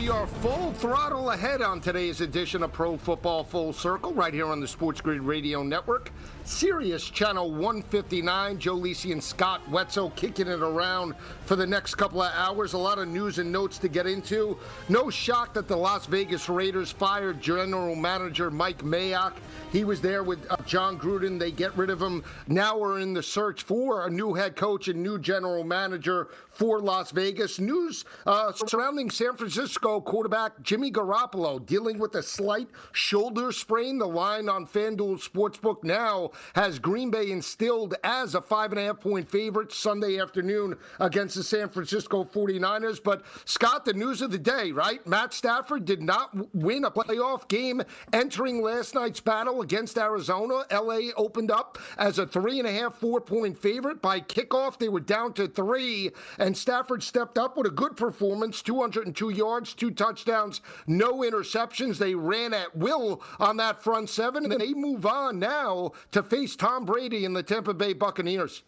we are full throttle ahead on today's edition of Pro Football Full Circle, right here on the Sports Grid Radio Network. Sirius Channel 159. Joe Lisi and Scott Wetzel kicking it around for the next couple of hours. A lot of news and notes to get into. No shock that the Las Vegas Raiders fired general manager Mike Mayock. He was there with uh, Jon Gruden. They get rid of him. Now we're in the search for a new head coach and new general manager for Las Vegas. News uh, surrounding San Francisco quarterback Jimmy Garoppolo dealing with a slight shoulder sprain. The line on FanDuel Sportsbook now has Green Bay instilled as a five and a half point favorite Sunday afternoon against the San Francisco 49ers. But Scott, the news of the day, right? Matt Stafford did not win a playoff game entering last night's battle against Arizona. LA opened up as a three and a half, four point favorite. By kickoff, they were down to three, and Stafford stepped up with a good performance 202 yards, two touchdowns, no interceptions. They ran at will on that front seven, and they move on now to face Tom Brady and the Tampa Bay Buccaneers.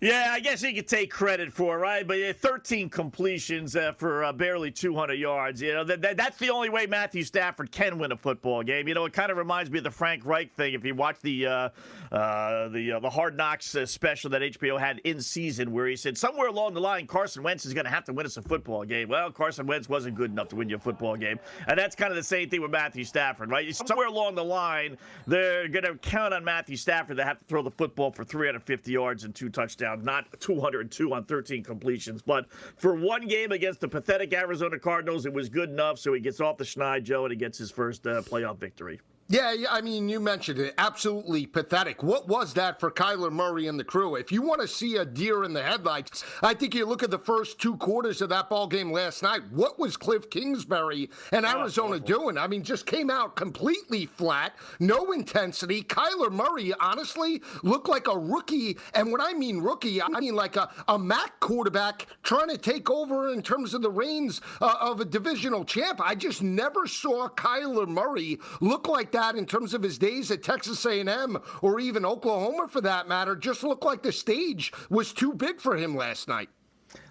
Yeah, I guess he could take credit for it, right? But yeah, 13 completions uh, for uh, barely 200 yards. You know, that, that, that's the only way Matthew Stafford can win a football game. You know, it kind of reminds me of the Frank Reich thing. If you watch the uh, uh, the uh, the Hard Knocks uh, special that HBO had in season, where he said somewhere along the line Carson Wentz is going to have to win us a football game. Well, Carson Wentz wasn't good enough to win you a football game, and that's kind of the same thing with Matthew Stafford, right? Somewhere along the line, they're going to count on Matthew Stafford to have to throw the football for 350 yards and two touchdowns not 202 on 13 completions. But for one game against the pathetic Arizona Cardinals, it was good enough. So he gets off the schneid, Joe, and he gets his first uh, playoff victory. Yeah, yeah, I mean, you mentioned it. Absolutely pathetic. What was that for Kyler Murray and the crew? If you want to see a deer in the headlights, I think you look at the first two quarters of that ball game last night. What was Cliff Kingsbury and Arizona doing? I mean, just came out completely flat, no intensity. Kyler Murray, honestly, looked like a rookie. And when I mean rookie, I mean like a, a MAC quarterback trying to take over in terms of the reins uh, of a divisional champ. I just never saw Kyler Murray look like that in terms of his days at Texas A&M or even Oklahoma for that matter. Just looked like the stage was too big for him last night.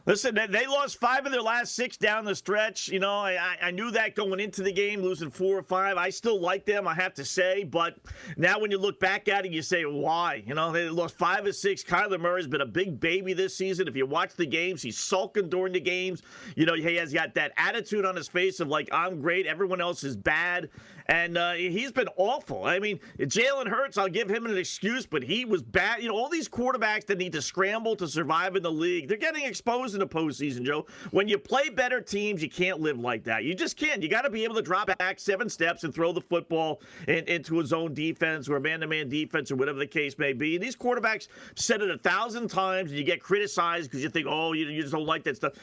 Listen, they lost five of their last six down the stretch. You know, I, I knew that going into the game, losing four or five. I still like them, I have to say. But now when you look back at it, you say, why? You know, they lost five or six. Kyler Murray's been a big baby this season. If you watch the games, he's sulking during the games. You know, he has got that attitude on his face of like, I'm great, everyone else is bad. And uh, he's been awful. I mean, Jalen Hurts, I'll give him an excuse, but he was bad. You know, all these quarterbacks that need to scramble to survive in the league, they're getting exposed in the postseason, Joe. When you play better teams, you can't live like that. You just can't. You got to be able to drop back seven steps and throw the football in, into a zone defense or a man to man defense or whatever the case may be. And these quarterbacks said it a thousand times, and you get criticized because you think, oh, you, you just don't like that stuff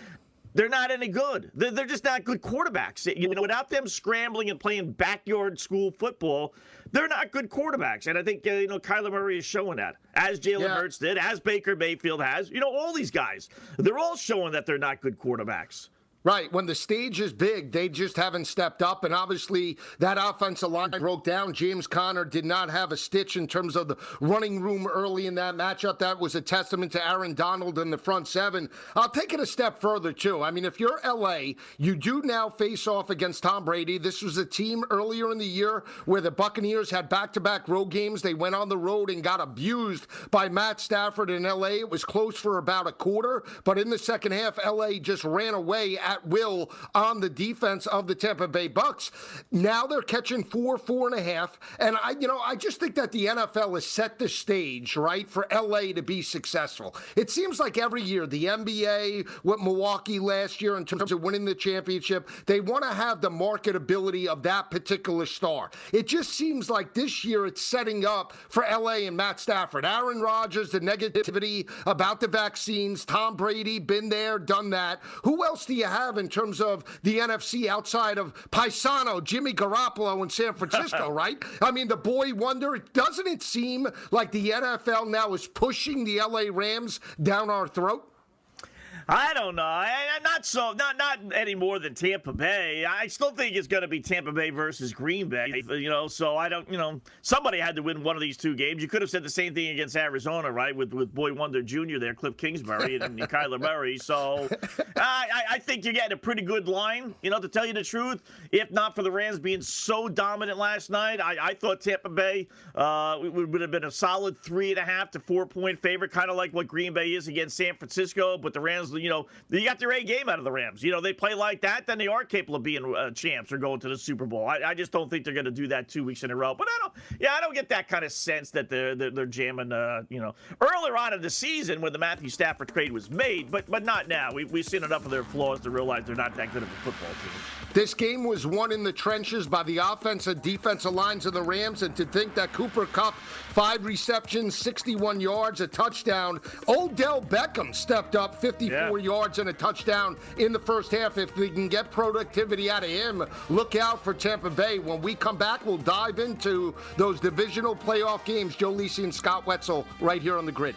they're not any good. They're, they're just not good quarterbacks. You know, without them scrambling and playing backyard school football, they're not good quarterbacks. And I think, uh, you know, Kyler Murray is showing that, as Jalen yeah. Hurts did, as Baker Mayfield has. You know, all these guys, they're all showing that they're not good quarterbacks. Right. When the stage is big, they just haven't stepped up. And obviously, that offensive line broke down. James Conner did not have a stitch in terms of the running room early in that matchup. That was a testament to Aaron Donald and the front seven. I'll take it a step further, too. I mean, if you're LA, you do now face off against Tom Brady. This was a team earlier in the year where the Buccaneers had back to back road games. They went on the road and got abused by Matt Stafford in LA. It was close for about a quarter, but in the second half, LA just ran away will on the defense of the Tampa Bay Bucks. Now they're catching four, four and a half, and I, you know, I just think that the NFL has set the stage right for LA to be successful. It seems like every year the NBA with Milwaukee last year in terms of winning the championship, they want to have the marketability of that particular star. It just seems like this year it's setting up for LA and Matt Stafford, Aaron Rodgers, the negativity about the vaccines, Tom Brady, been there, done that. Who else do you have? Have in terms of the NFC outside of Paisano, Jimmy Garoppolo in San Francisco, right? I mean, the boy wonder. Doesn't it seem like the NFL now is pushing the LA Rams down our throat? I don't know. I, not so. Not not any more than Tampa Bay. I still think it's going to be Tampa Bay versus Green Bay. You know, so I don't. You know, somebody had to win one of these two games. You could have said the same thing against Arizona, right? With with Boy Wonder Jr. there, Cliff Kingsbury and, Kyler Murray. So I, I think you're getting a pretty good line. You know, to tell you the truth, if not for the Rams being so dominant last night, I, I thought Tampa Bay uh, would, would have been a solid three and a half to four point favorite, kind of like what Green Bay is against San Francisco. But the Rams you know, you got their A game out of the Rams. You know, they play like that, then they are capable of being uh, champs or going to the Super Bowl. I, I just don't think they're going to do that two weeks in a row. But I don't, yeah, I don't get that kind of sense that they're they're, they're jamming. Uh, you know, earlier on in the season when the Matthew Stafford trade was made, but but not now. We, we've seen enough of their flaws to realize they're not that good of a football team. This game was won in the trenches by the offensive defensive lines of the Rams, and to think that Cooper Kupp, five receptions, 61 yards, a touchdown. Odell Beckham stepped up 54 yeah. yards and a touchdown in the first half. If we can get productivity out of him, look out for Tampa Bay. When we come back, we'll dive into those divisional playoff games. Joe Lisi and Scott Wetzel right here on the grid.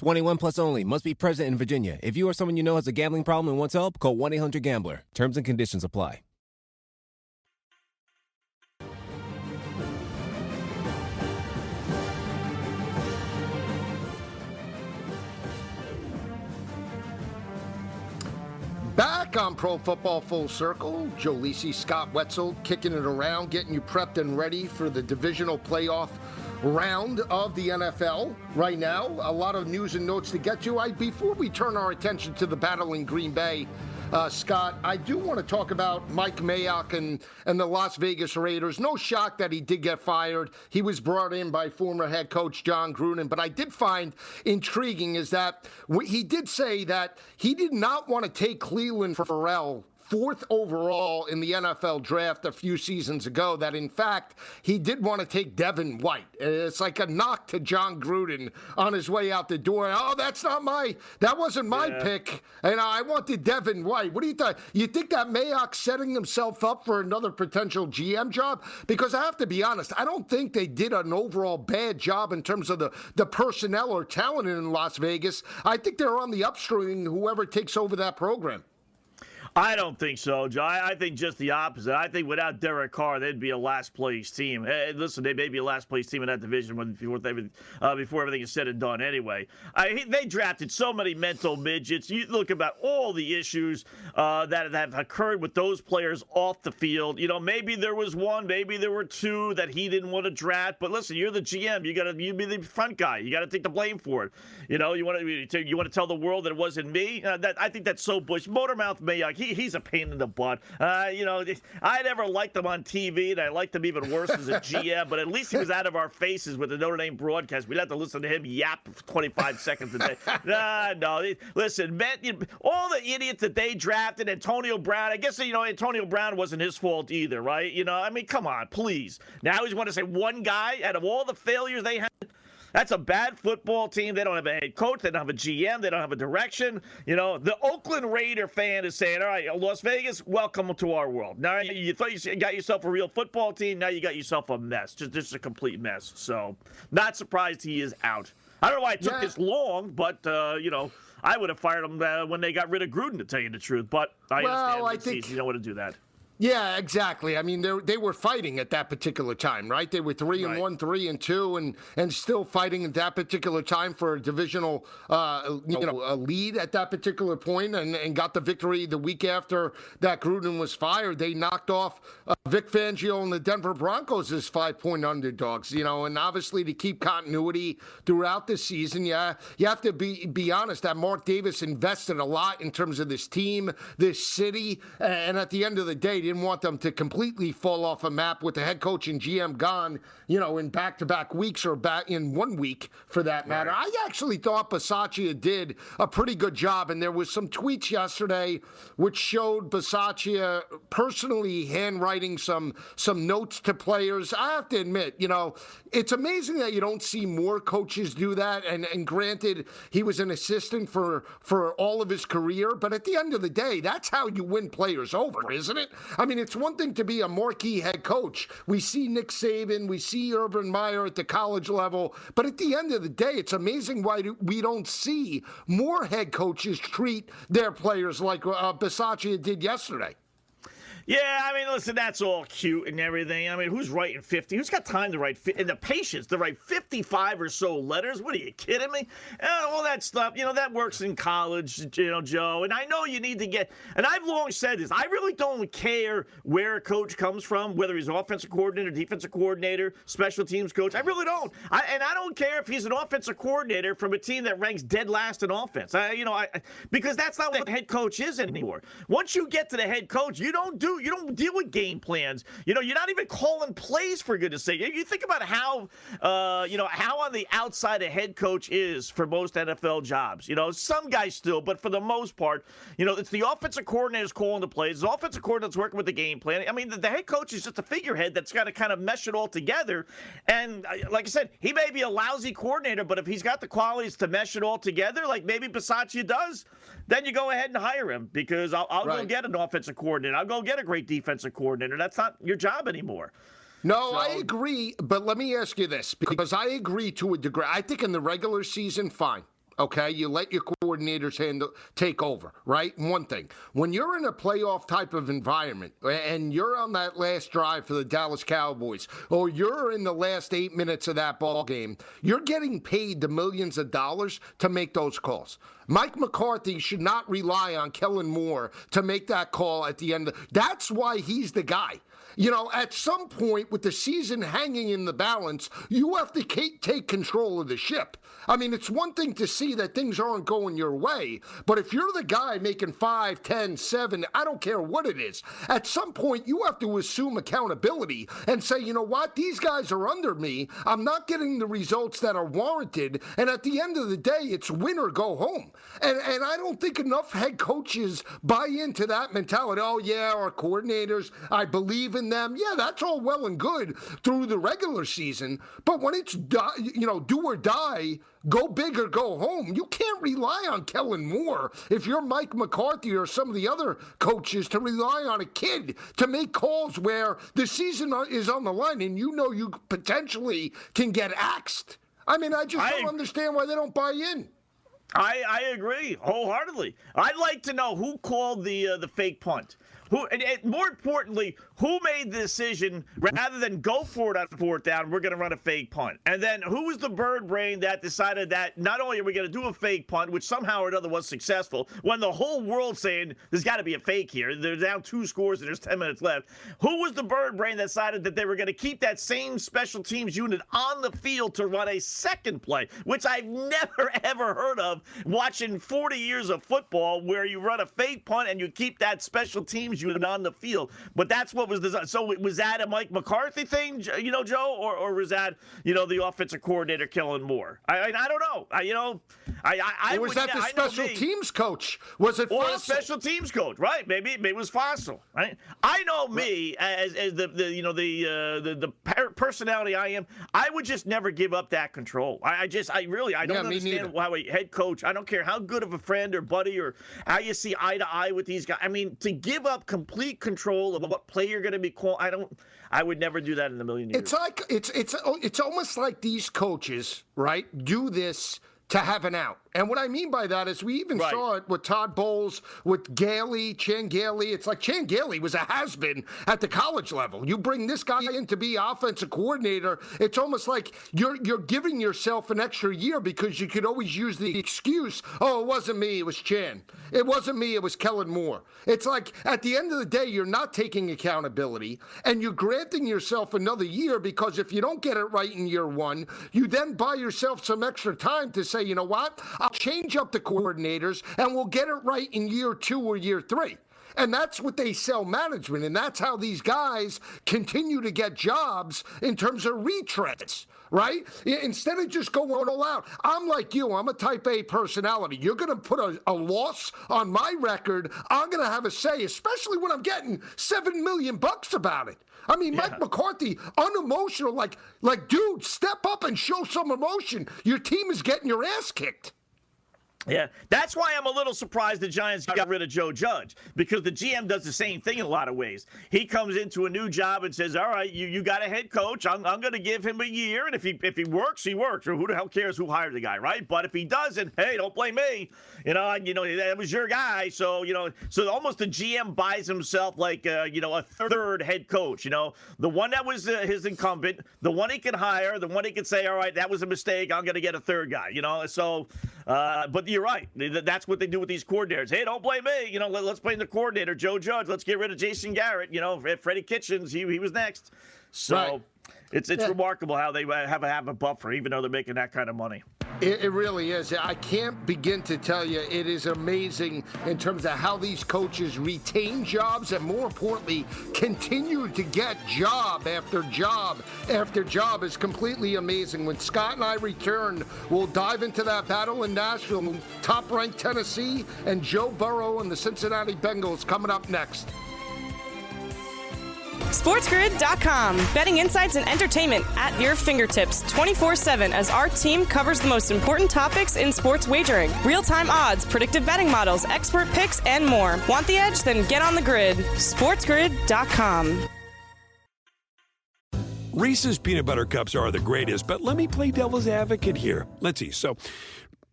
21 plus only. Must be present in Virginia. If you or someone you know has a gambling problem and wants help, call 1 800 Gambler. Terms and conditions apply. Back on Pro Football Full Circle, Joe Lisi, Scott Wetzel kicking it around, getting you prepped and ready for the divisional playoff round of the NFL right now. A lot of news and notes to get to. I, before we turn our attention to the battle in Green Bay, uh, Scott, I do want to talk about Mike Mayock and, and the Las Vegas Raiders. No shock that he did get fired. He was brought in by former head coach Jon Gruden. But I did find intriguing is that he did say that he did not want to take Clelin Ferrell fourth overall in the NFL draft a few seasons ago that, in fact, he did want to take Devin White. It's like a knock to Jon Gruden on his way out the door. Oh, that's not my, that wasn't my yeah. pick. And I wanted Devin White. What do you think? You think that Mayock's setting himself up for another potential GM job? Because I have to be honest, I don't think they did an overall bad job in terms of the, the personnel or talent in Las Vegas. I think they're on the upstream, whoever takes over that program. I don't think so, Joe. I, think just the opposite. I think without Derek Carr, they'd be a last place team. Hey, listen, they may be a last place team in that division before, uh, before everything is said and done. Anyway, I, they drafted so many mental midgets. You look about all the issues uh, that have occurred with those players off the field. You know, maybe there was one, maybe there were two that he didn't want to draft. But listen, you're the GM. You got to you be the front guy. You got to take the blame for it. You know, you want to you want to tell the world that it wasn't me. Uh, that I think that's so Bush. Motormouth Mayock he, he's a pain in the butt. Uh, you know, I never liked him on TV, and I liked him even worse as a GM. But at least he was out of our faces with the Notre Dame broadcast. We'd have to listen to him yap for 25 seconds a day. Nah, no. Listen, man, you all the idiots that they drafted, Antonio Brown. I guess you know Antonio Brown wasn't his fault either, right? You know, I mean, come on, please. Now he's want to say one guy out of all the failures they had. That's a bad football team. They don't have a head coach. They don't have a GM. They don't have a direction. You know, the Oakland Raider fan is saying, all right, Las Vegas, welcome to our world. Now, you thought you got yourself a real football team. Now you got yourself a mess. Just, just a complete mess. So, not surprised he is out. I don't know why it took yeah. this long, but, uh, you know, I would have fired him uh, when they got rid of Gruden, to tell you the truth. But I well, understand I think, season. You don't want to do that. Yeah, exactly. I mean, they they were fighting at that particular time, right? They were three right. and one, three and two, and and still fighting at that particular time for a divisional, uh, you know, a lead at that particular point, and, and got the victory the week after that Gruden was fired. They knocked off uh, Vic Fangio and the Denver Broncos as five point underdogs, you know, and obviously to keep continuity throughout the season, yeah, you have to be be honest that Mark Davis invested a lot in terms of this team, this city, and at the end of the day didn't want them to completely fall off a map with the head coach and GM gone, you know, in back to back weeks or back in one week for that matter. Right. I actually thought Bisaccia did a pretty good job, and there was some tweets yesterday which showed Bisaccia personally handwriting some some notes to players. I have to admit, you know, it's amazing that you don't see more coaches do that. And and granted, he was an assistant for for all of his career, but at the end of the day, that's how you win players over, isn't it? I mean, it's one thing to be a marquee head coach. We see Nick Saban, we see Urban Meyer at the college level, but at the end of the day, it's amazing why we don't see more head coaches treat their players like uh, Bisaccia did yesterday. Yeah, I mean, listen, that's all cute and everything. I mean, who's writing 50? Who's got time to write, fi- and the patience to write 55 or so letters? What are you kidding me? Oh, and all that stuff, you know, that works in college, you know, Joe. And I know you need to get, and I've long said this, I really don't care where a coach comes from, whether he's offensive coordinator, defensive coordinator, special teams coach. I really don't. I, and I don't care if he's an offensive coordinator from a team that ranks dead last in offense. I, you know, I, because that's not what head coach is anymore. Once you get to the head coach, you don't do you don't deal with game plans. You know, you're not even calling plays for goodness sake. You think about how, uh, you know, how on the outside a head coach is for most NFL jobs. You know, some guys still, but for the most part, you know, it's the offensive coordinator's calling the plays. The offensive coordinator's working with the game plan. I mean, the, the head coach is just a figurehead that's got to kind of mesh it all together. And uh, like I said, he may be a lousy coordinator, but if he's got the qualities to mesh it all together, like maybe Bisaccia does, then you go ahead and hire him because I'll, I'll right. go get an offensive coordinator. I'll go get a great defensive coordinator. That's not your job anymore. No, so, I agree, but let me ask you this because I agree to a degree. I think in the regular season, fine. Okay, you let your coordinators handle take over, right? One thing. When you're in a playoff type of environment and you're on that last drive for the Dallas Cowboys, or you're in the last eight minutes of that ball game, you're getting paid the millions of dollars to make those calls. Mike McCarthy should not rely on Kellen Moore to make that call at the end. That's why he's the guy. You know, at some point with the season hanging in the balance, you have to take control of the ship. I mean, it's one thing to see that things aren't going your way, but if you're the guy making five, ten, seven, I don't care what it is, at some point you have to assume accountability and say, you know what, these guys are under me. I'm not getting the results that are warranted. And at the end of the day, it's win or go home. And, and I don't think enough head coaches buy into that mentality. Oh, yeah, our coordinators, I believe in them. Yeah, that's all well and good through the regular season. But when it's, you know, do or die, go big or go home. You can't rely on Kellen Moore if you're Mike McCarthy or some of the other coaches to rely on a kid to make calls where the season is on the line and you know you potentially can get axed. I mean, I just I, don't understand why they don't buy in. I, I agree wholeheartedly. I'd like to know who called the uh, the fake punt. Who, and, and more importantly, who made the decision rather than go for it on fourth down, we're going to run a fake punt? And then who was the bird brain that decided that not only are we going to do a fake punt, which somehow or another was successful, when the whole world's saying there's got to be a fake here, they're down two scores and there's 10 minutes left. Who was the bird brain that decided that they were going to keep that same special teams unit on the field to run a second play, which I've never ever heard of watching 40 years of football where you run a fake punt and you keep that special teams unit on the field. But that's what was designed. So was that a Mike McCarthy thing, you know, Joe, or, or was that you know the offensive coordinator Kellen Moore? I, I, I don't know. I, you know, I I, I was that the special teams coach? Was it or Fassel? the special teams coach? Right? Maybe maybe it was Fassel. Right? I know me as, as the, the you know the uh, the the personality I am. I would just never give up that control. I, I just I really I don't Yeah, understand why a head coach. I don't care how good of a friend or buddy or how you see eye to eye with these guys. I mean, to give up complete control of what play you're going to be called. I don't. I would never do that in a million years. It's like it's it's it's almost like these coaches, right, do this to have an out. And what I mean by that is we even Right. saw it with Todd Bowles, with Gailey, Chan Gailey. It's like Chan Gailey was a has-been at the college level. You bring this guy in to be offensive coordinator, it's almost like you're you're giving yourself an extra year because you could always use the excuse, oh, it wasn't me, it was Chan. It wasn't me, it was Kellen Moore. It's like at the end of the day, you're not taking accountability and you're granting yourself another year because if you don't get it right in year one, you then buy yourself some extra time to say, you know what? I'll change up the coordinators and we'll get it right in year two or year three. And that's what they sell management. And that's how these guys continue to get jobs in terms of retreads, right? Instead of just going all out. I'm like you, I'm a type A personality. You're going to put a, a loss on my record. I'm going to have a say, especially when I'm getting seven million bucks about it. I mean, Mike McCarthy, unemotional, like, like, dude, step up and show some emotion. Your team is getting your ass kicked. Yeah, that's why I'm a little surprised the Giants got rid of Joe Judge because the GM does the same thing in a lot of ways. He comes into a new job and says, "All right, you, you got a head coach. I'm, I'm going to give him a year, and if he if he works, he works. Or who the hell cares who hired the guy, right? But if he doesn't, hey, don't blame me. You know, you know that was your guy. So you know, so almost the GM buys himself like uh, you know a third head coach. You know, the one that was uh, his incumbent, the one he can hire, the one he can say, "All right, that was a mistake. I'm going to get a third guy." You know, so. Uh, but you're right. That's what they do with these coordinators. Hey, don't blame me. You know, let, us blame the coordinator, Joe Judge. Let's get rid of Jason Garrett. You know, Freddie Kitchens. He, he was next. So Right. it's it's Yeah. remarkable how they uh, have a, have a buffer, even though they're making that kind of money. It, it really is. I can't begin to tell you. It is amazing in terms of how these coaches retain jobs and, more importantly, continue to get job after job after job. is completely amazing. When Scott and I return, we'll dive into that battle in Nashville, top-ranked Tennessee, and Joe Burrow and the Cincinnati Bengals coming up next. SportsGrid.com. Betting insights and entertainment at your fingertips 24 7 as our team covers the most important topics in sports wagering real time odds, predictive betting models, expert picks, and more. Want the edge? Then get on the grid. SportsGrid.com. Reese's peanut butter cups are the greatest, but let me play devil's advocate here. Let's see. So,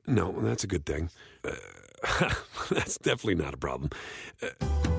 no, that's a good thing. Uh, that's definitely not a problem. Uh,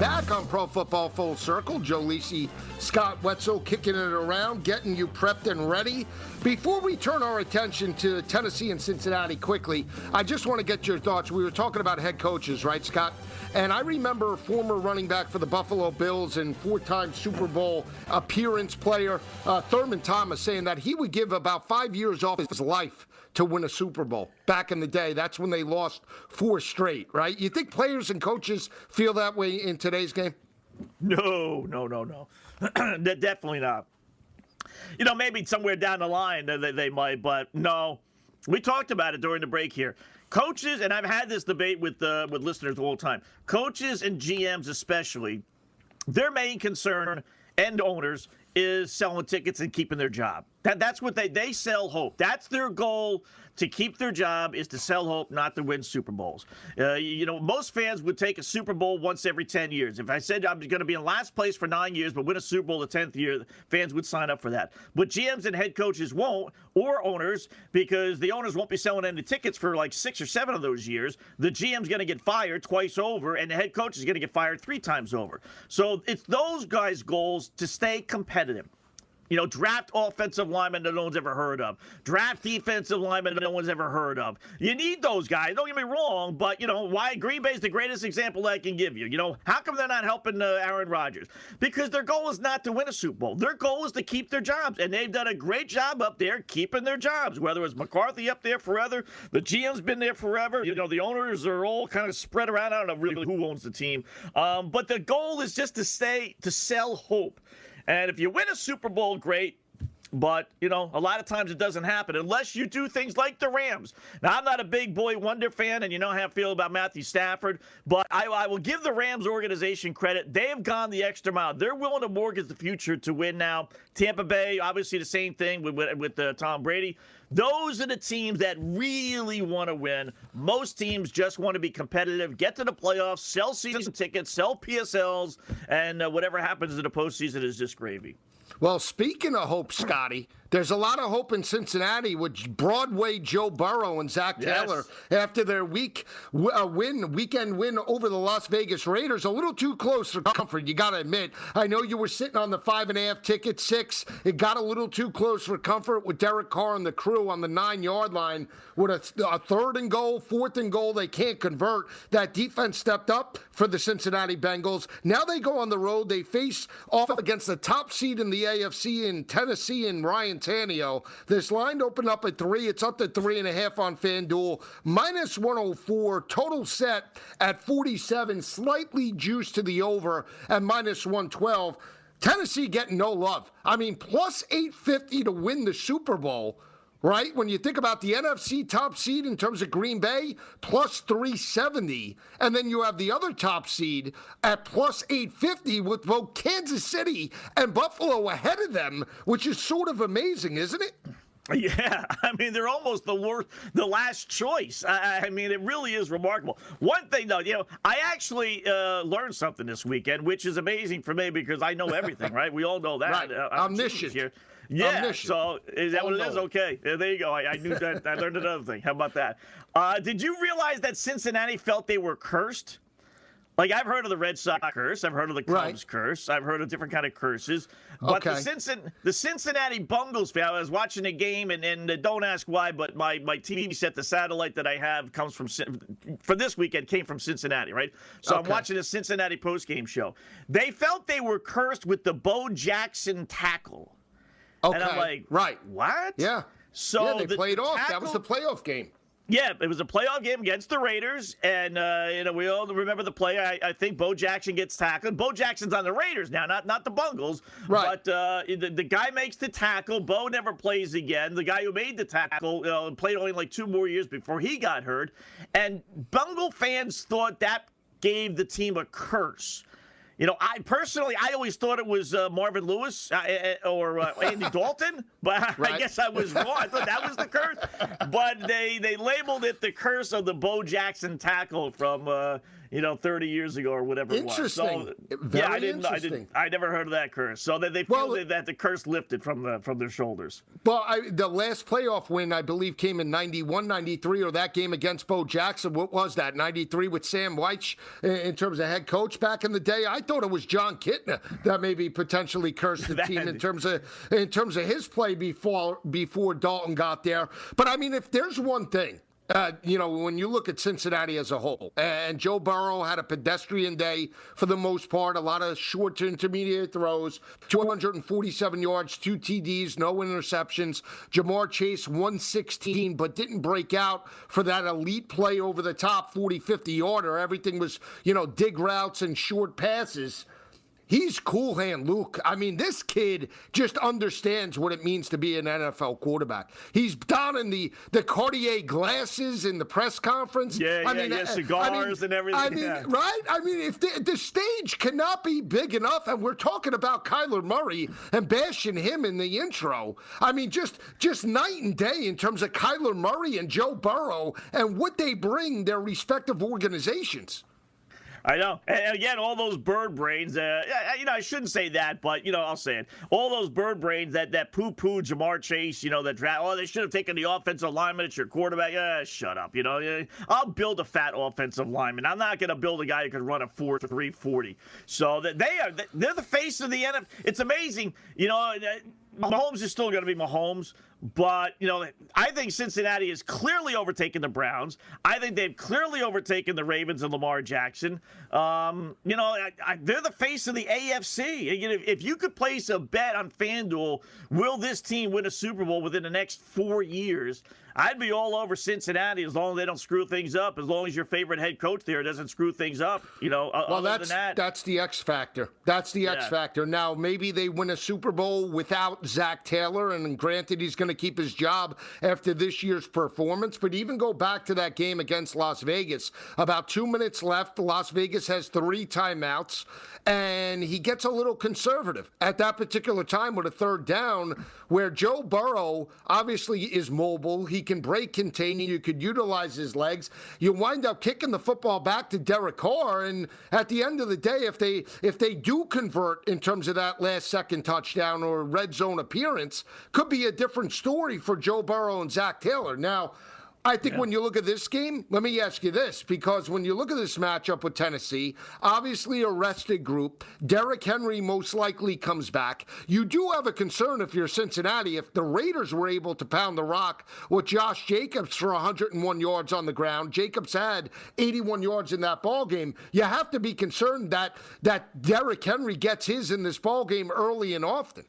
Back on Pro Football Full Circle, Joe Lisi, Scott Wetzel kicking it around, getting you prepped and ready. Before we turn our attention to Tennessee and Cincinnati quickly, I just want to get your thoughts. We were talking about head coaches, right, Scott? And I remember former running back for the Buffalo Bills and four time Super Bowl appearance player, uh, Thurman Thomas, saying that he would give about five years off his life to win a Super Bowl. Back in the day, that's when they lost four straight, right? You think players and coaches feel that way in today's game? No, no, no, no. Definitely not. You know, maybe somewhere down the line they, they might, but no. We talked about it during the break here. Coaches, and I've had this debate with uh, with listeners all the time. Coaches and GMs, especially, their main concern and owners is selling tickets and keeping their job. That, that's what they they sell hope. That's their goal to keep their job is to sell hope, not to win Super Bowls. Uh, you know, most fans would take a Super Bowl once every 10 years. If I said I'm going to be in last place for nine years, but win a Super Bowl the 10th year, fans would sign up for that. But GMs and head coaches won't, or owners, because the owners won't be selling any tickets for like six or seven of those years. The GM's going to get fired twice over, and the head coach is going to get fired three times over. So it's those guys' goals to stay competitive. You know, draft offensive linemen that no one's ever heard of. Draft defensive linemen that no one's ever heard of. You need those guys. Don't get me wrong, but you know why Green Bay's the greatest example I can give you. You know, how come they're not helping uh, Aaron Rodgers? Because their goal is not to win a Super Bowl. Their goal is to keep their jobs, and they've done a great job up there keeping their jobs. Whether it's McCarthy up there forever, the GM's been there forever. You know, the owners are all kind of spread around. I don't know really who owns the team, um, but the goal is just to stay to sell hope. And if you win a Super Bowl, great. But, you know, a lot of times it doesn't happen unless you do things like the Rams. Now, I'm not a big boy wonder fan, and you know how I feel about Matthew Stafford, but I, I will give the Rams organization credit. They have gone the extra mile. They're willing to mortgage the future to win now. Tampa Bay, obviously the same thing with, with, with uh, Tom Brady. Those are the teams that really want to win. Most teams just want to be competitive, get to the playoffs, sell season tickets, sell PSLs, and uh, whatever happens in the postseason is just gravy. Well, speaking of hope, Scotty, there's a lot of hope in Cincinnati with Broadway Joe Burrow and Zac Yes. Taylor after their week uh, win, weekend win over the Las Vegas Raiders. A little too close for comfort, you got to admit. I know you were sitting on the five and a half ticket, six. It got a little too close for comfort with Derek Carr and the crew on the nine yard line with a, a third and goal, fourth and goal. They can't convert. That defense stepped up for the Cincinnati Bengals. Now they go on the road. They face off against the top seed in the AFC in Tennessee and Ryan This line opened up at three. It's up to three and a half on FanDuel. Minus 104. Total set at 47. Slightly juiced to the over at minus 112. Tennessee getting no love. I mean, plus 850 to win the Super Bowl right? When you think about the NFC top seed in terms of Green Bay, plus 370. And then you have the other top seed at plus 850 with both Kansas City and Buffalo ahead of them, which is sort of amazing, isn't it? Yeah, I mean they're almost the worst, the last choice. I, I mean it really is remarkable. One thing though, you know, I actually uh, learned something this weekend, which is amazing for me because I know everything, right? We all know that. Right. Uh, I'm Omniscient. Here. Yeah. Omniscient. So is that what it is? Okay. Yeah, there you go. I, I knew that. I learned another thing. How about that? Uh, did you realize that Cincinnati felt they were cursed? Like I've heard of the Red Sox curse, I've heard of the Cubs Right. curse, I've heard of different kind of curses, but the, Okay. Cincin- the Cincinnati Bungles. I was watching a game, and, and uh, don't ask why, but my, my TV set, the satellite that I have, comes from for this weekend came from Cincinnati, right? So I'm watching a Cincinnati post game show. They felt they were cursed with the Bo Jackson tackle, Okay. and I'm like, right. what? Yeah. So yeah, they the played off. That was the playoff game. yeah, it was a playoff game against the Raiders, and uh, you know we all remember the play. I, I think Bo Jackson gets tackled. Bo Jackson's on the Raiders now, not not the Bungles. Right. But uh, the, the guy makes the tackle. Bo never plays again. The guy who made the tackle uh, played only like two more years before he got hurt, and Bungle fans thought that gave the team a curse. You know, I personally, I always thought it was uh, Marvin Lewis uh, uh, or uh, Andy Dalton, but I guess I was wrong. I thought that was the curse, but they they labeled it the curse of the Bo Jackson tackle from uh, you know 30 years ago or whatever. It was. Interesting. So, Very yeah, I didn't, I didn't, I never heard of that curse. So that they feel Well- that, the curse lifted from the from their shoulders. Well, I, the last playoff win, I believe, came in 91, 93, or that game against Bo Jackson. What was that? 93 with Sam Wyche eh, in, in terms of head coach back in the day. I thought it was Jon Kitna that maybe potentially cursed the That- team in terms of in terms of his play before before Dalton got there. But I mean, if there's one thing. Uh, you know, when you look at Cincinnati as a whole, and Joe Burrow had a pedestrian day for the most part, a lot of short to intermediate throws, 247 yards, two TDs, no interceptions. Ja'Marr Chase 116, but didn't break out for that elite play over the top 40, 50 yarder. Everything was, you know, dig routes and short passes. He's cool hand Luke. I mean, this kid just understands what it means to be an NFL quarterback. He's donning the the Cartier glasses in the press conference. Yeah, I yeah, mean, yeah, uh, cigars I mean, and everything. I mean, yeah. right? I mean, if the, the stage cannot be big enough, and we're talking about Kyler Murray and bashing him in the intro. I mean, just just night and day in terms of Kyler Murray and Joe Burrow and what they bring their respective organizations. I know. And again, all those bird brains. Uh, you know, I shouldn't say that, but you know, I'll say it. All those bird brains that that poo poo Ja'Marr Chase. You know, that draft. Oh, they should have taken the offensive lineman It's your quarterback. Uh, shut up. You know, I'll build a fat offensive lineman. I'm not going to build a guy who can run a four three forty. So that they are. They're the face of the NFL. It's amazing. You know. Mahomes is still going to be Mahomes, but you know, I think Cincinnati has clearly overtaken the Browns. I think they've clearly overtaken the Ravens and Lamar Jackson. Um, you know, I, I, they're the face of the AFC. You know, if you could place a bet on FanDuel, will this team win a Super Bowl within the next four years? I'd be all over Cincinnati as long as they don't screw things up. As long as your favorite head coach there doesn't screw things up, you know. Well, that's that. that's the X factor. That's the X factor. Now, maybe they win a Super Bowl without Zac Taylor, and granted, he's going to keep his job after this year's performance. But even go back to that game against Las Vegas. About two minutes left. Las Vegas has three timeouts, and he gets a little conservative at that particular time with a third down, where Joe Burrow obviously is mobile. He can break contain. You could utilize his legs. You wind up kicking the football back to Derek Carr, and at the end of the day, if they if they do convert in terms of that last second touchdown or red zone appearance, could be a different story for Joe Burrow and Zac Taylor. Now. I think when you look at this game, let me ask you this because when you look at this matchup with Tennessee, obviously a rested group, Derrick Henry most likely comes back. You do have a concern if you're Cincinnati, if the Raiders were able to pound the rock with Josh Jacobs for 101 yards on the ground. Jacobs had 81 yards in that ball game. You have to be concerned that that Derrick Henry gets his in this ball game early and often.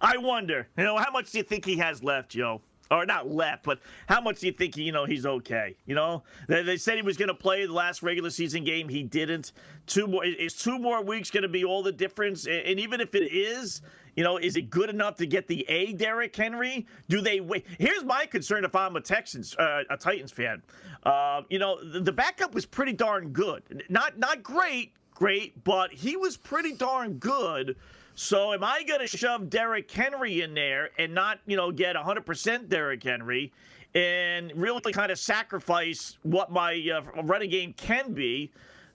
I wonder, you know, how much do you think he has left, Joe? Or not left, but how much do you think you know he's okay? You know, they, they said he was going to play the last regular season game. He didn't. Two more is two more weeks going to be all the difference? And, even if it is, you know, is it good enough to get the A Derrick Henry? Do they wait? Here's my concern if I'm a Texans, uh, a Titans fan. Uh, you know, the, the backup was pretty darn good. Not not great, great, but he was pretty darn good. So am I going to shove Derrick Henry in there and not, you know, get 100% Derrick Henry and really kind of sacrifice what my uh, running game can be?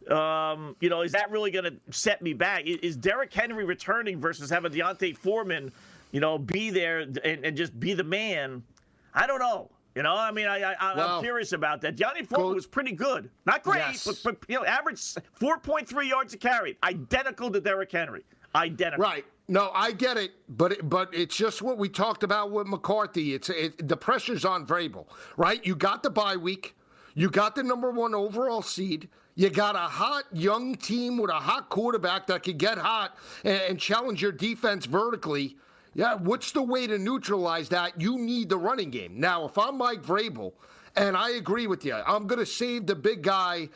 Um, you know, is that really going to set me back? Is, Derrick Henry returning versus having D'Onta Foreman, you know, be there and, and just be the man? I don't know. You know, I mean, I, I, Well, I'm curious about that. Johnny Foreman go- was pretty good. Not great, Yes. but, but, you know, average 4.3 yards a carry. Identical to Derrick Henry. Identical. Right. No, I get it, but it, but it's just what we talked about with McCarthy. It's it, the pressure's on Vrabel, right? You got the bye week, you got the number one overall seed, you got a hot young team with a hot quarterback that could get hot and, and challenge your defense vertically. Yeah, what's the way to neutralize that? You need the running game. Now, if I'm Mike Vrabel, and I agree with you, I'm going to save the big guy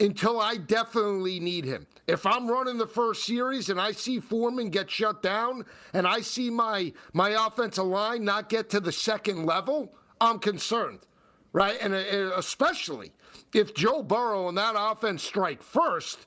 until I definitely need him. If I'm running the first series and I see Foreman get shut down and I see my my offensive line not get to the second level, I'm concerned, right? And uh, especially if Joe Burrow and that offense strike first,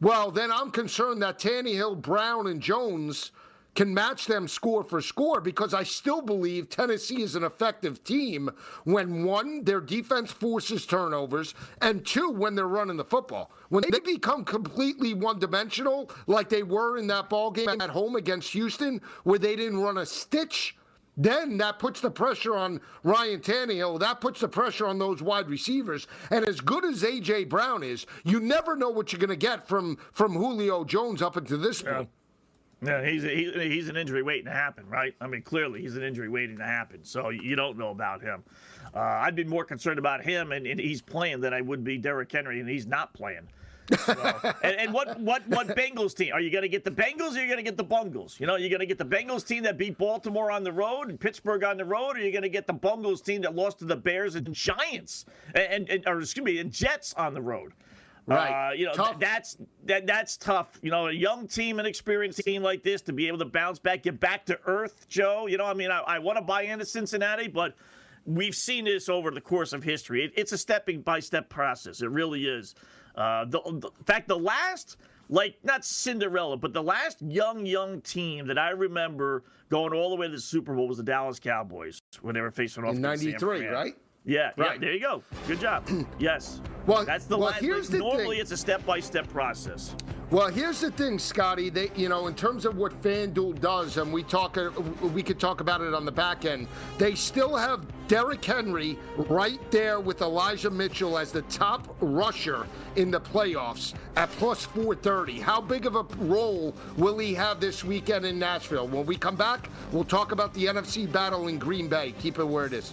well, then I'm concerned that Tannehill, Brown, and Jones can match them score for score because I still believe Tennessee is an effective team when one, their defense forces turnovers, and two, when they're running the football. When they become completely one dimensional, like they were in that ball game at home against Houston, where they didn't run a stitch. Then that puts the pressure on Ryan Tannehill. That puts the pressure on those wide receivers. And as good as AJ Brown is, you never know what you're going to get from from Julio Jones up until this point. Yeah, he's a, he, he's an injury waiting to happen, right? I mean, clearly he's an injury waiting to happen. So you don't know about him. Uh, I'd be more concerned about him and, and, he's playing than I would be Derrick Henry, and he's not playing. So, and, and, what what what Bengals team are you going to get? The Bengals or are you going to get the Bungles? You know, you're going to get the Bengals team that beat Baltimore on the road and Pittsburgh on the road, or you're going to get the Bungles team that lost to the Bears and Giants and, and or excuse me, and Jets on the road. Right. Uh, you know, th- that's that that's tough. You know, a young team, an experienced team like this to be able to bounce back, get back to earth, Joe. You know, I mean, I, I want to buy into Cincinnati, but we've seen this over the course of history. It, it's a stepping by step process. It really is. Uh, the, the, in fact, the last, like, not Cinderella, but the last young, young team that I remember going all the way to the Super Bowl was the Dallas Cowboys when they were facing off in '93, right? Yeah, right. Yeah, there you go. Good job. yes. Well, that's the well, line. here's the normally thing. it's a step by step process. Well, here's the thing, Scotty. They, you know, in terms of what FanDuel does, and we talk, uh, we could talk about it on the back end. They still have Derrick Henry right there with Elijah Mitchell as the top rusher in the playoffs at plus 430. How big of a role will he have this weekend in Nashville? When we come back, we'll talk about the NFC battle in Green Bay. Keep it where it is.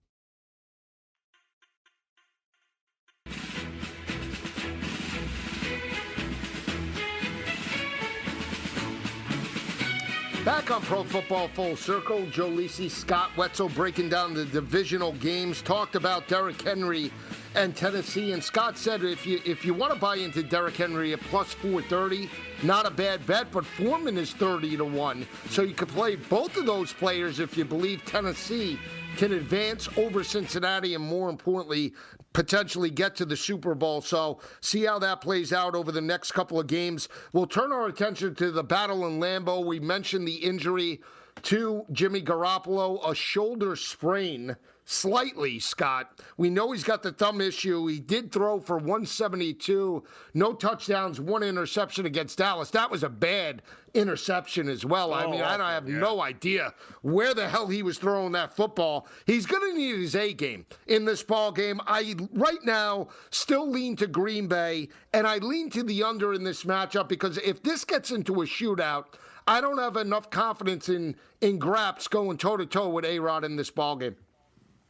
Back on Pro Football Full Circle, Joe Lisi, Scott Wetzel breaking down the divisional games. Talked about Derrick Henry and Tennessee, and Scott said if you if you want to buy into Derrick Henry at plus 430, not a bad bet. But Foreman is 30 to one, so you could play both of those players if you believe Tennessee can advance over Cincinnati, and more importantly, potentially get to the Super Bowl. So, see how that plays out over the next couple of games. We'll turn our attention to the battle in Lambeau. We mentioned the injury to Jimmy Garoppolo, a shoulder sprain. Slightly, Scott. We know he's got the thumb issue. He did throw for 172, no touchdowns, one interception against Dallas. That was a bad interception as well. I Oh, mean, I don't have yeah. no idea where the hell he was throwing that football. He's going to need his A game in this ball game. I right now still lean to Green Bay, and I lean to the under in this matchup because if this gets into a shootout, I don't have enough confidence in in Graps going toe to toe with A Rod in this ball game.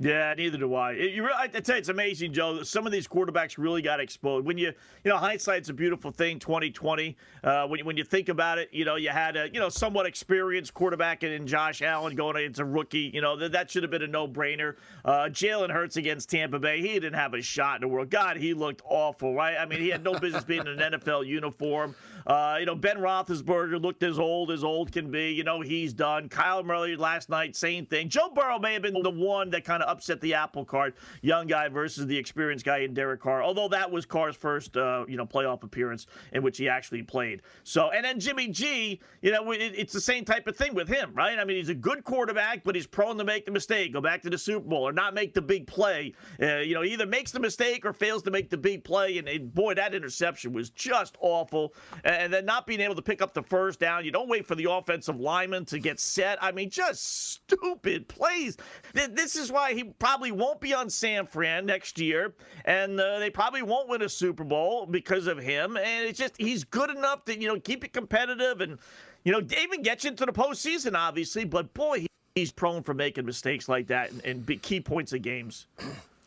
Yeah, neither do I. It, you, I tell you, it's amazing, Joe. Some of these quarterbacks really got exposed. When you, you know, hindsight's a beautiful thing. Twenty twenty. Uh, when you, when you think about it, you know, you had a you know somewhat experienced quarterback in, in Josh Allen going into rookie. You know, that, that should have been a no brainer. Uh, Jalen Hurts against Tampa Bay. He didn't have a shot in the world. God, he looked awful, right? I mean, he had no business being in an NFL uniform. Uh, you know, Ben Roethlisberger looked as old as old can be. You know, he's done. Kyler Murray last night, same thing. Joe Burrow may have been the one that kind of upset the apple cart. Young guy versus the experienced guy in Derek Carr. Although that was Carr's first, uh, you know, playoff appearance in which he actually played. So, and then Jimmy G, you know, it, it's the same type of thing with him, right? I mean, he's a good quarterback, but he's prone to make the mistake, go back to the Super Bowl, or not make the big play. Uh, you know, either makes the mistake or fails to make the big play. And, and boy, that interception was just awful. And then not being able to pick up the first down. You don't wait for the offensive lineman to get set. I mean, just stupid plays. This is why he probably won't be on San Fran next year, and uh, they probably won't win a Super Bowl because of him. And it's just he's good enough to you know keep it competitive and you know even get you into the postseason, obviously. But boy, he's prone for making mistakes like that and, and key points of games.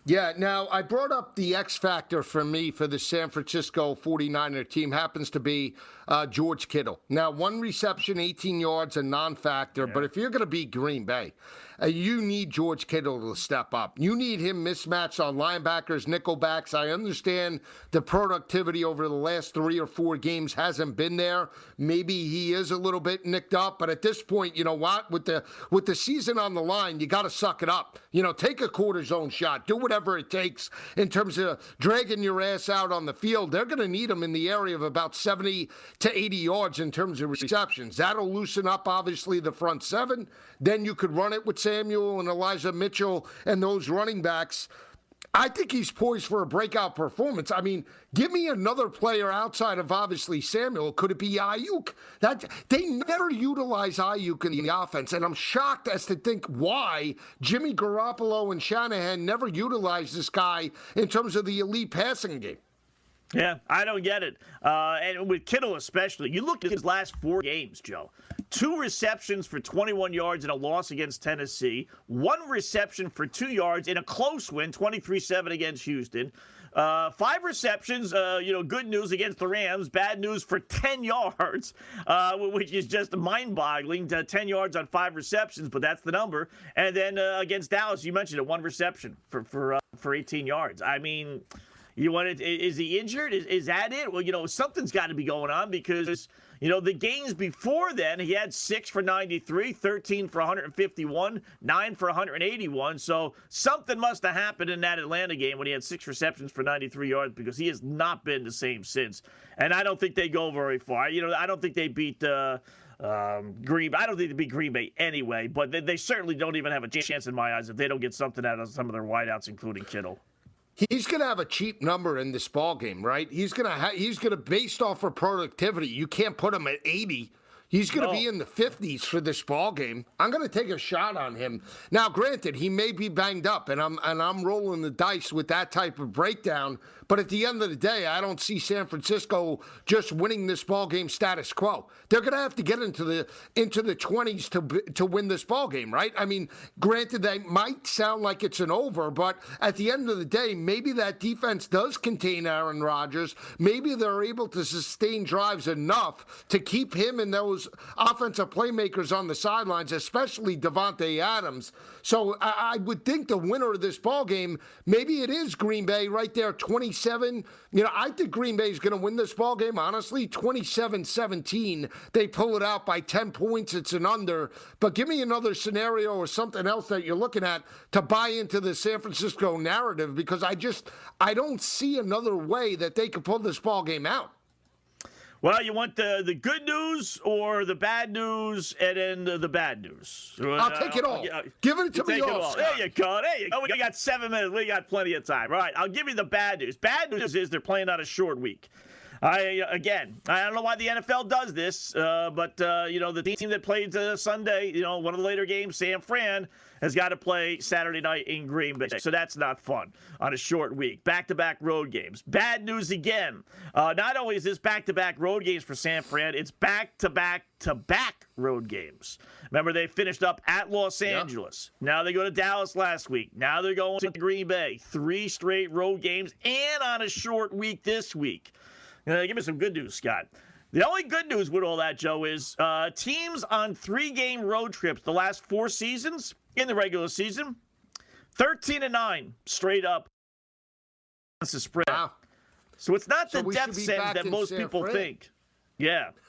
Yeah, now I brought up the X factor for me for the San Francisco 49er team happens to be uh, George Kittle. Now, one reception, 18 yards, a non factor, yeah. but if you're going to beat Green Bay, uh, you need George Kittle to step up. You need him mismatched on linebackers, nickelbacks. I understand the productivity over the last three or four games hasn't been there. Maybe he is a little bit nicked up, but at this point, you know what? With the with the season on the line, you got to suck it up. You know, take a quarter zone shot, do whatever it takes in terms of dragging your ass out on the field. They're going to need him in the area of about 70 to 80 yards in terms of receptions. That'll loosen up, obviously, the front seven. Then you could run it with Samuel and Elijah Mitchell and those running backs. I think he's poised for a breakout performance. I mean, give me another player outside of obviously Samuel. Could it be Aiyuk? That they never utilize Aiyuk in the offense, and I'm shocked as to think why Jimmy Garoppolo and Shanahan never utilized this guy in terms of the elite passing game. Yeah, I don't get it. Uh, and with Kittle especially, you look at his last four games, Joe. Two receptions for 21 yards in a loss against Tennessee. One reception for two yards in a close win, 23-7 against Houston. Uh, five receptions, uh, you know, good news against the Rams, bad news for 10 yards, uh, which is just mind boggling. 10 yards on five receptions, but that's the number. And then uh, against Dallas, you mentioned it, one reception for, for, uh, for 18 yards. I mean, you want it? Is he injured? Is, is that it? Well, you know, something's got to be going on because, you know, the games before then, he had six for 93, 13 for 151, nine for 181. So something must have happened in that Atlanta game when he had six receptions for 93 yards because he has not been the same since. And I don't think they go very far. You know, I don't think they beat. Uh, um, Green. I don't think they beat Green Bay anyway, but they, they, certainly don't even have a chance in my eyes if they don't get something out of some of their wideouts, including Kittle. He's going to have a cheap number in this ball game, right? He's going to ha- he's going to based off of productivity. You can't put him at 80. He's going to no. be in the 50s for this ball game. I'm going to take a shot on him. Now, granted, he may be banged up, and I'm and I'm rolling the dice with that type of breakdown. But at the end of the day, I don't see San Francisco just winning this ball game status quo. They're going to have to get into the into the 20s to to win this ball game, right? I mean, granted, that might sound like it's an over, but at the end of the day, maybe that defense does contain Aaron Rodgers. Maybe they're able to sustain drives enough to keep him and those offensive playmakers on the sidelines, especially Davante Adams. So I, I would think the winner of this ball game, maybe it is Green Bay right there, 20 27. You know, I think Green Bay is going to win this ball game, honestly. 27 17. They pull it out by 10 points. It's an under. But give me another scenario or something else that you're looking at to buy into the San Francisco narrative because I just, I don't see another way that they could pull this ball game out. Well, you want the, the good news or the bad news and then the, the bad news? I'll take it all. Uh, give it to me all. all. There you go. There you go. We got seven minutes. We got plenty of time. All right, I'll give you the bad news. Bad news is they're playing on a short week. I again, I don't know why the NFL does this, uh, but uh, you know the team that played uh, Sunday, you know, one of the later games, San Fran, has got to play Saturday night in Green Bay. So that's not fun on a short week. Back to back road games. Bad news again. Uh, not only is this back to back road games for San Fran, it's back to back to back road games. Remember, they finished up at Los Angeles. Yep. Now they go to Dallas last week. Now they're going to Green Bay. Three straight road games and on a short week this week. Uh, give me some good news, Scott. The only good news with all that, Joe, is uh, teams on three game road trips the last four seasons in the regular season. 13 and 9 straight up. That's the spread. Wow. So it's not so the death sentence that most San people Fran. think. Yeah.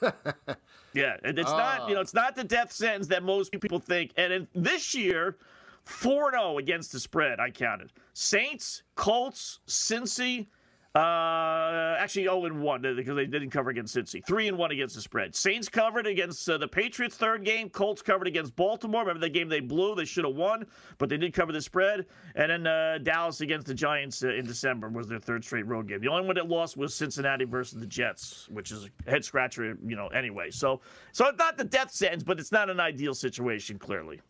yeah. It's uh. not, you know, it's not the death sentence that most people think. And in, this year, 4 0 against the spread, I counted. Saints, Colts, Cincy, uh, actually, 0 and 1 because they didn't cover against Cincy. 3 and 1 against the spread. Saints covered against uh, the Patriots third game. Colts covered against Baltimore. Remember the game they blew? They should have won, but they did cover the spread. And then uh, Dallas against the Giants uh, in December was their third straight road game. The only one that lost was Cincinnati versus the Jets, which is a head scratcher, you know. Anyway, so so it's not the death sentence, but it's not an ideal situation, clearly.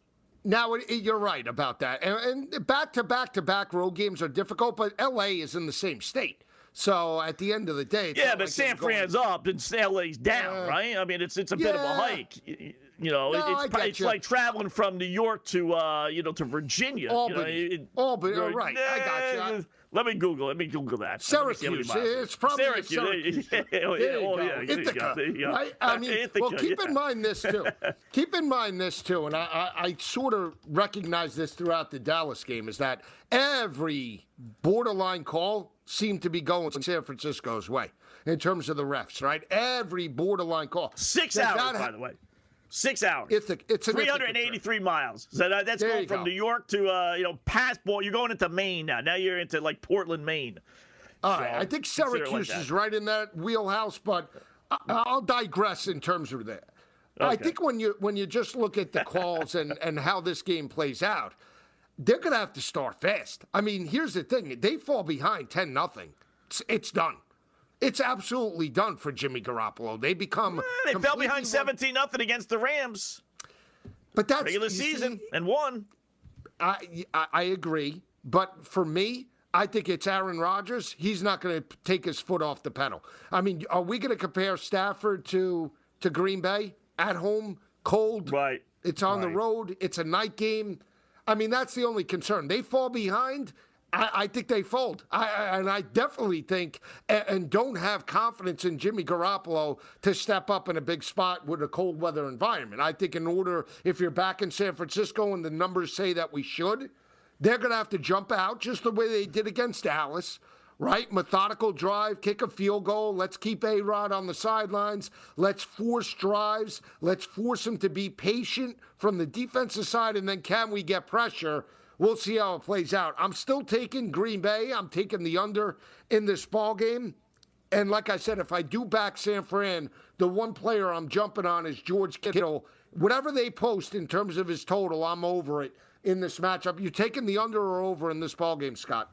Now you're right about that, and back to back to back road games are difficult. But LA is in the same state. So at the end of the day, yeah, but like San Fran's going... up and LA's down, uh, right? I mean, it's it's a yeah. bit of a hike. You know, No, it's, I pro- get it's you. like traveling from New York to uh, you know to Virginia. Albany. You know, it- Albany, you're- oh, right, I got you. Let me Google. Let me Google that. Let me see how many Syracuse. it is. Probably Syracuse. Syracuse. Yeah, oh, There you oh, go. yeah, there you go. Ithaca, There you go. right? I mean, well, keep yeah. in mind this too. keep in mind this too, and I, I, I sort of recognize this throughout the Dallas game is that every borderline call seemed to be going San Francisco's way in terms of the refs, right? Every borderline call. Six hours, by the way. Six hours. It's an it's 383 miles. So that, that's There going from go. New York to uh, you know past. Well, you're going into Maine now. Now you're into like Portland, Maine. All right, So, I think like Syracuse that. is right in that wheelhouse, but I, I'll digress in terms of that. I think when you when you just look at the calls and and how this game plays out, they're going to have to start fast. I mean, here's the thing: they fall behind ten nothing. It's, it's done. It's absolutely done for Jimmy Garoppolo. They become Eh, They fell behind one- 17 nothing against the Rams But that's regular you see, season and won. I, I I agree, but for me, I think it's Aaron Rodgers. He's not going to take his foot off the pedal. I mean, are we going to compare Stafford to to Green Bay at home, cold? Right. It's on the road. It's a night game. I mean, that's the only concern. They fall behind. I, I think they fold. I, I, and I definitely think and, and don't have confidence in Jimmy Garoppolo to step up in a big spot with a cold weather environment. I think in order, if you're back in San Francisco and the numbers say that we should, they're going to have to jump out just the way they did against Dallas. Right? Methodical drive, kick a field goal. Let's keep A Rod on the sidelines. Let's force drives. Let's force him to be patient from the defensive side. And then can we get pressure? We'll see how it plays out. I'm still taking Green Bay. I'm taking the under in this ball game. And like I said, if I do back San Fran, the one player I'm jumping on is George Kittle. Whatever they post in terms of his total, I'm over it in this matchup. You taking the under or over in this ball game, Scott?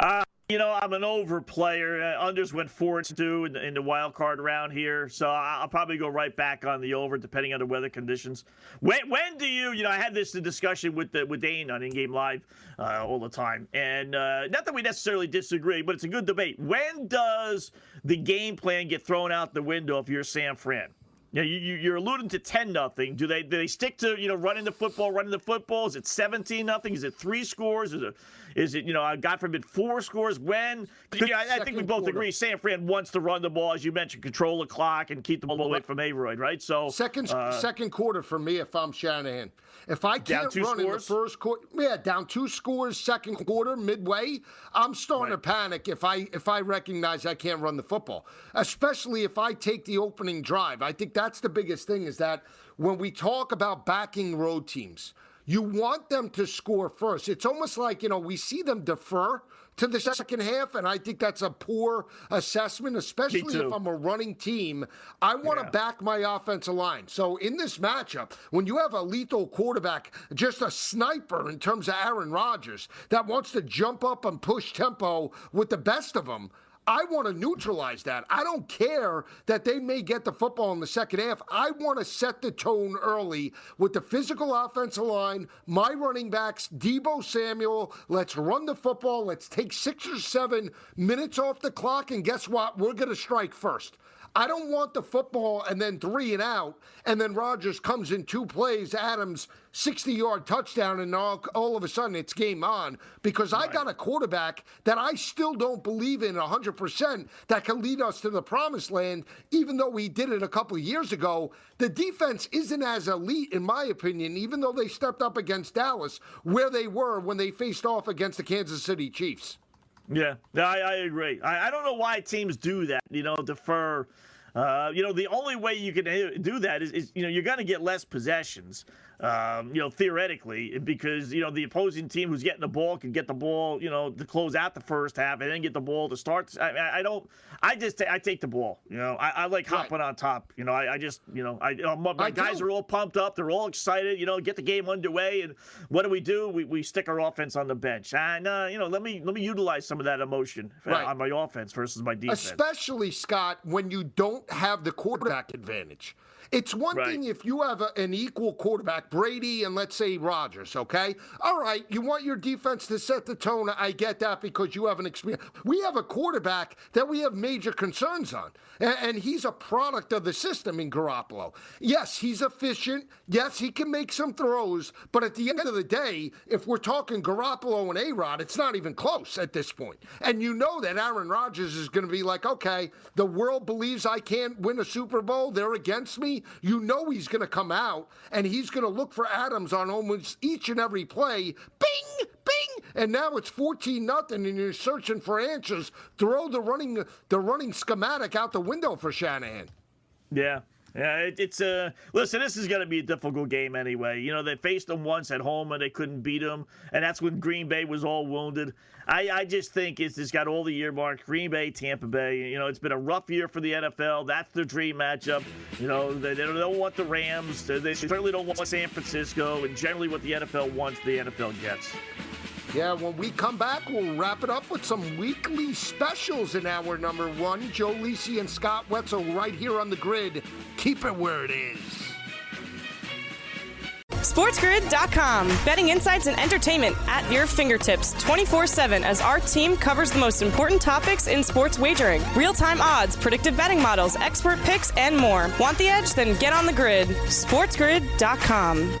Uh, You know, I'm an over player. Uh, unders went four and two in the, in the wild card round here, so I'll probably go right back on the over, depending on the weather conditions. When when do you? You know, I had this discussion with the, with Dane on In Game Live uh, all the time, and uh, not that we necessarily disagree, but it's a good debate. When does the game plan get thrown out the window if you're San Fran? Know, you, you- you're alluding to ten nothing. Do they do they stick to you know running the football, running the football? Is it seventeen nothing? Is it three scores? Is it is it you know God forbid four scores? When? Yeah, I, I think we both quarter. agree. San Fran wants to run the ball, as you mentioned, control the clock and keep the ball away from A Rod, right? So Second uh, second quarter for me if I'm Shanahan. If I can't run in the first quarter, yeah, down two scores, second quarter, midway, I'm starting Right. to panic if I if I recognize I can't run the football. Especially if I take the opening drive. I think that's the biggest thing is that when we talk about backing road teams, you want them to score first. It's almost like, you know, we see them defer to the second half, and I think that's a poor assessment, especially if. I'm a running team. I want to Yeah. back my offensive line. So in this matchup, when you have a lethal quarterback, just a sniper in terms of Aaron Rodgers, that wants to jump up and push tempo with the best of them. I want to neutralize that. I don't care that they may get the football in the second half. I want to set the tone early with the physical offensive line, my running backs, Deebo Samuel. Let's run the football. Let's take six or seven minutes off the clock. And guess what? We're going to strike first. I don't want the football and then three and out, and then Rodgers comes in two plays, Adams 60 yard touchdown, and all, all of a sudden it's game on because I got a quarterback that I still don't believe in 100% that can lead us to the promised land, even though we did it a couple of years ago. The defense isn't as elite, in my opinion, even though they stepped up against Dallas, where they were when they faced off against the Kansas City Chiefs. Yeah, I, I agree. I, I don't know why teams do that. You know, defer. Uh, you know, the only way you can uh, do that is, is you know, you're going to get less possessions. Um, you know, theoretically, because you know the opposing team who's getting the ball can get the ball, you know, to close out the first half and then get the ball to start. I, I- don't. I just I take the ball. You know, I, I like Right. hopping on top. You know, I, I just you know I uh, my, my guys do. are all pumped up. They're all excited. You know, get the game underway. And what do we do? We, we stick our offense on the bench. And uh, you know, let me let me utilize some of that emotion uh, Right. on my offense versus my defense. Especially, Scott, when you don't don't have the quarterback advantage. It's one Right. thing if you have a, an equal quarterback, Brady and let's say Rodgers, okay? All right, you want your defense to set the tone. I get that because you have an experience. We have a quarterback that we have major concerns on, and, and he's a product of the system in Garoppolo. Yes, he's efficient. Yes, he can make some throws, but at the end of the day, if we're talking Garoppolo and A Rod, it's not even close at this point. And you know that Aaron Rodgers is going to be like, okay, the world believes I can't win a Super Bowl. They're against me. You know he's going to come out and he's going to look for Adams on almost each and every play. Bing, bing, and now it's fourteen nothing, and you're searching for answers. Throw the running the running schematic out the window for Shanahan. Yeah. Yeah, it, it's a listen. This is going to be a difficult game anyway. You know they faced them once at home and they couldn't beat them, and that's when Green Bay was all wounded. I, I just think it's, it's got all the year earmarks. Green Bay, Tampa Bay. You know it's been a rough year for the NFL. That's their dream matchup. You know they, they don't want the Rams. They certainly don't want San Francisco. And generally, what the NFL wants, the NFL gets. Yeah, when we come back, we'll wrap it up with some weekly specials in hour number one. Joe Lisi and Scott Wetzel right here on the grid. Keep it where it is. SportsGrid.com. Betting insights and entertainment at your fingertips 24 7 as our team covers the most important topics in sports wagering real time odds, predictive betting models, expert picks, and more. Want the edge? Then get on the grid. SportsGrid.com.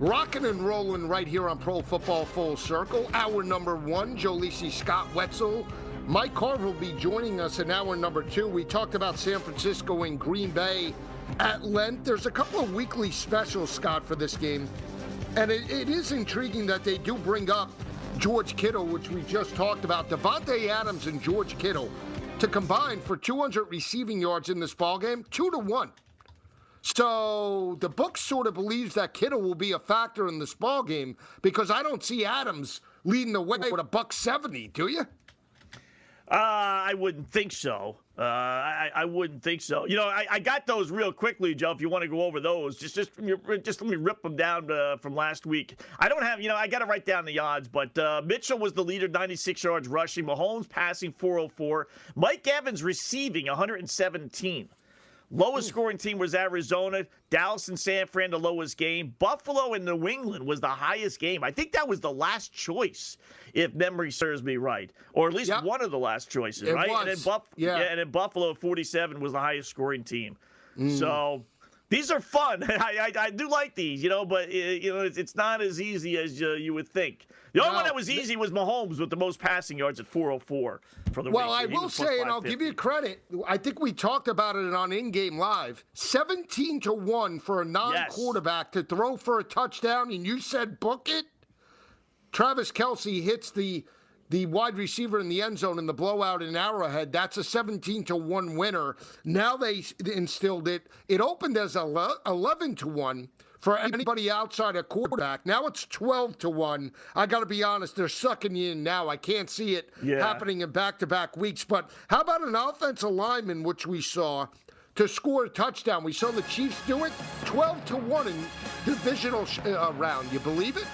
Rocking and rolling right here on Pro Football Full Circle. Hour number one, Joe Lisi, Scott Wetzel. Mike Carver will be joining us in hour number two. We talked about San Francisco and Green Bay at length. There's a couple of weekly specials, Scott, for this game. And it, it is intriguing that they do bring up George Kittle, which we just talked about. Davante Adams and George Kittle to combine for 200 receiving yards in this ballgame, two to one. So the book sort of believes that Kittle will be a factor in this ball game because I don't see Adams leading the way with a buck seventy. Do you? Uh, I wouldn't think so. Uh, I, I wouldn't think so. You know, I, I got those real quickly, Joe. If you want to go over those, just just just let me rip them down uh, from last week. I don't have, you know, I got to write down the odds, but uh, Mitchell was the leader, 96 yards rushing. Mahomes passing 404. Mike Evans receiving 117. Lowest scoring team was Arizona. Dallas and San Fran, the lowest game. Buffalo and New England was the highest game. I think that was the last choice, if memory serves me right, or at least Yep. one of the last choices, It right? And was. then Buff- Yeah. and then Buffalo, 47 was the highest scoring team. Mm. So these are fun. I, I, I do like these, you know, but uh, you know it's, it's not as easy as uh, you would think. The only No. one that was easy was Mahomes with the most passing yards at 404 for the Well. I will say, and I'll give you credit. I think we talked about it on In Game Live. Seventeen to one for a non-quarterback to throw for a touchdown, and you said book it. Travis Kelce hits the the wide receiver in the end zone in the blowout in Arrowhead. That's a 17 to 1 winner. Now they instilled it. It opened as ele- 11 to 1 for anybody outside a quarterback. Now it's 12 to 1. I got to be honest, they're sucking you in now. I can't see it Yeah. happening in back to back weeks. But how about an offensive lineman, which we saw? To score a touchdown, we saw the Chiefs do it, twelve to one in divisional sh- uh, round. You believe it?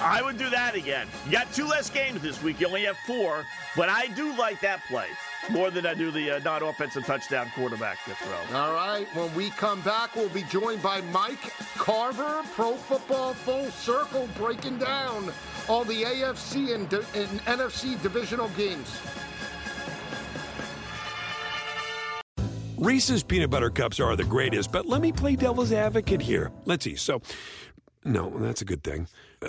I would do that again. You got two less games this week. You only have four, but I do like that play more than I do the uh, non-offensive touchdown quarterback to throw. All right, when we come back, we'll be joined by Mike Carver, Pro Football Full Circle, breaking down all the AFC and, di- and NFC divisional games. Reese's peanut butter cups are the greatest, but let me play devil's advocate here. Let's see. So, No, that's a good thing. Uh,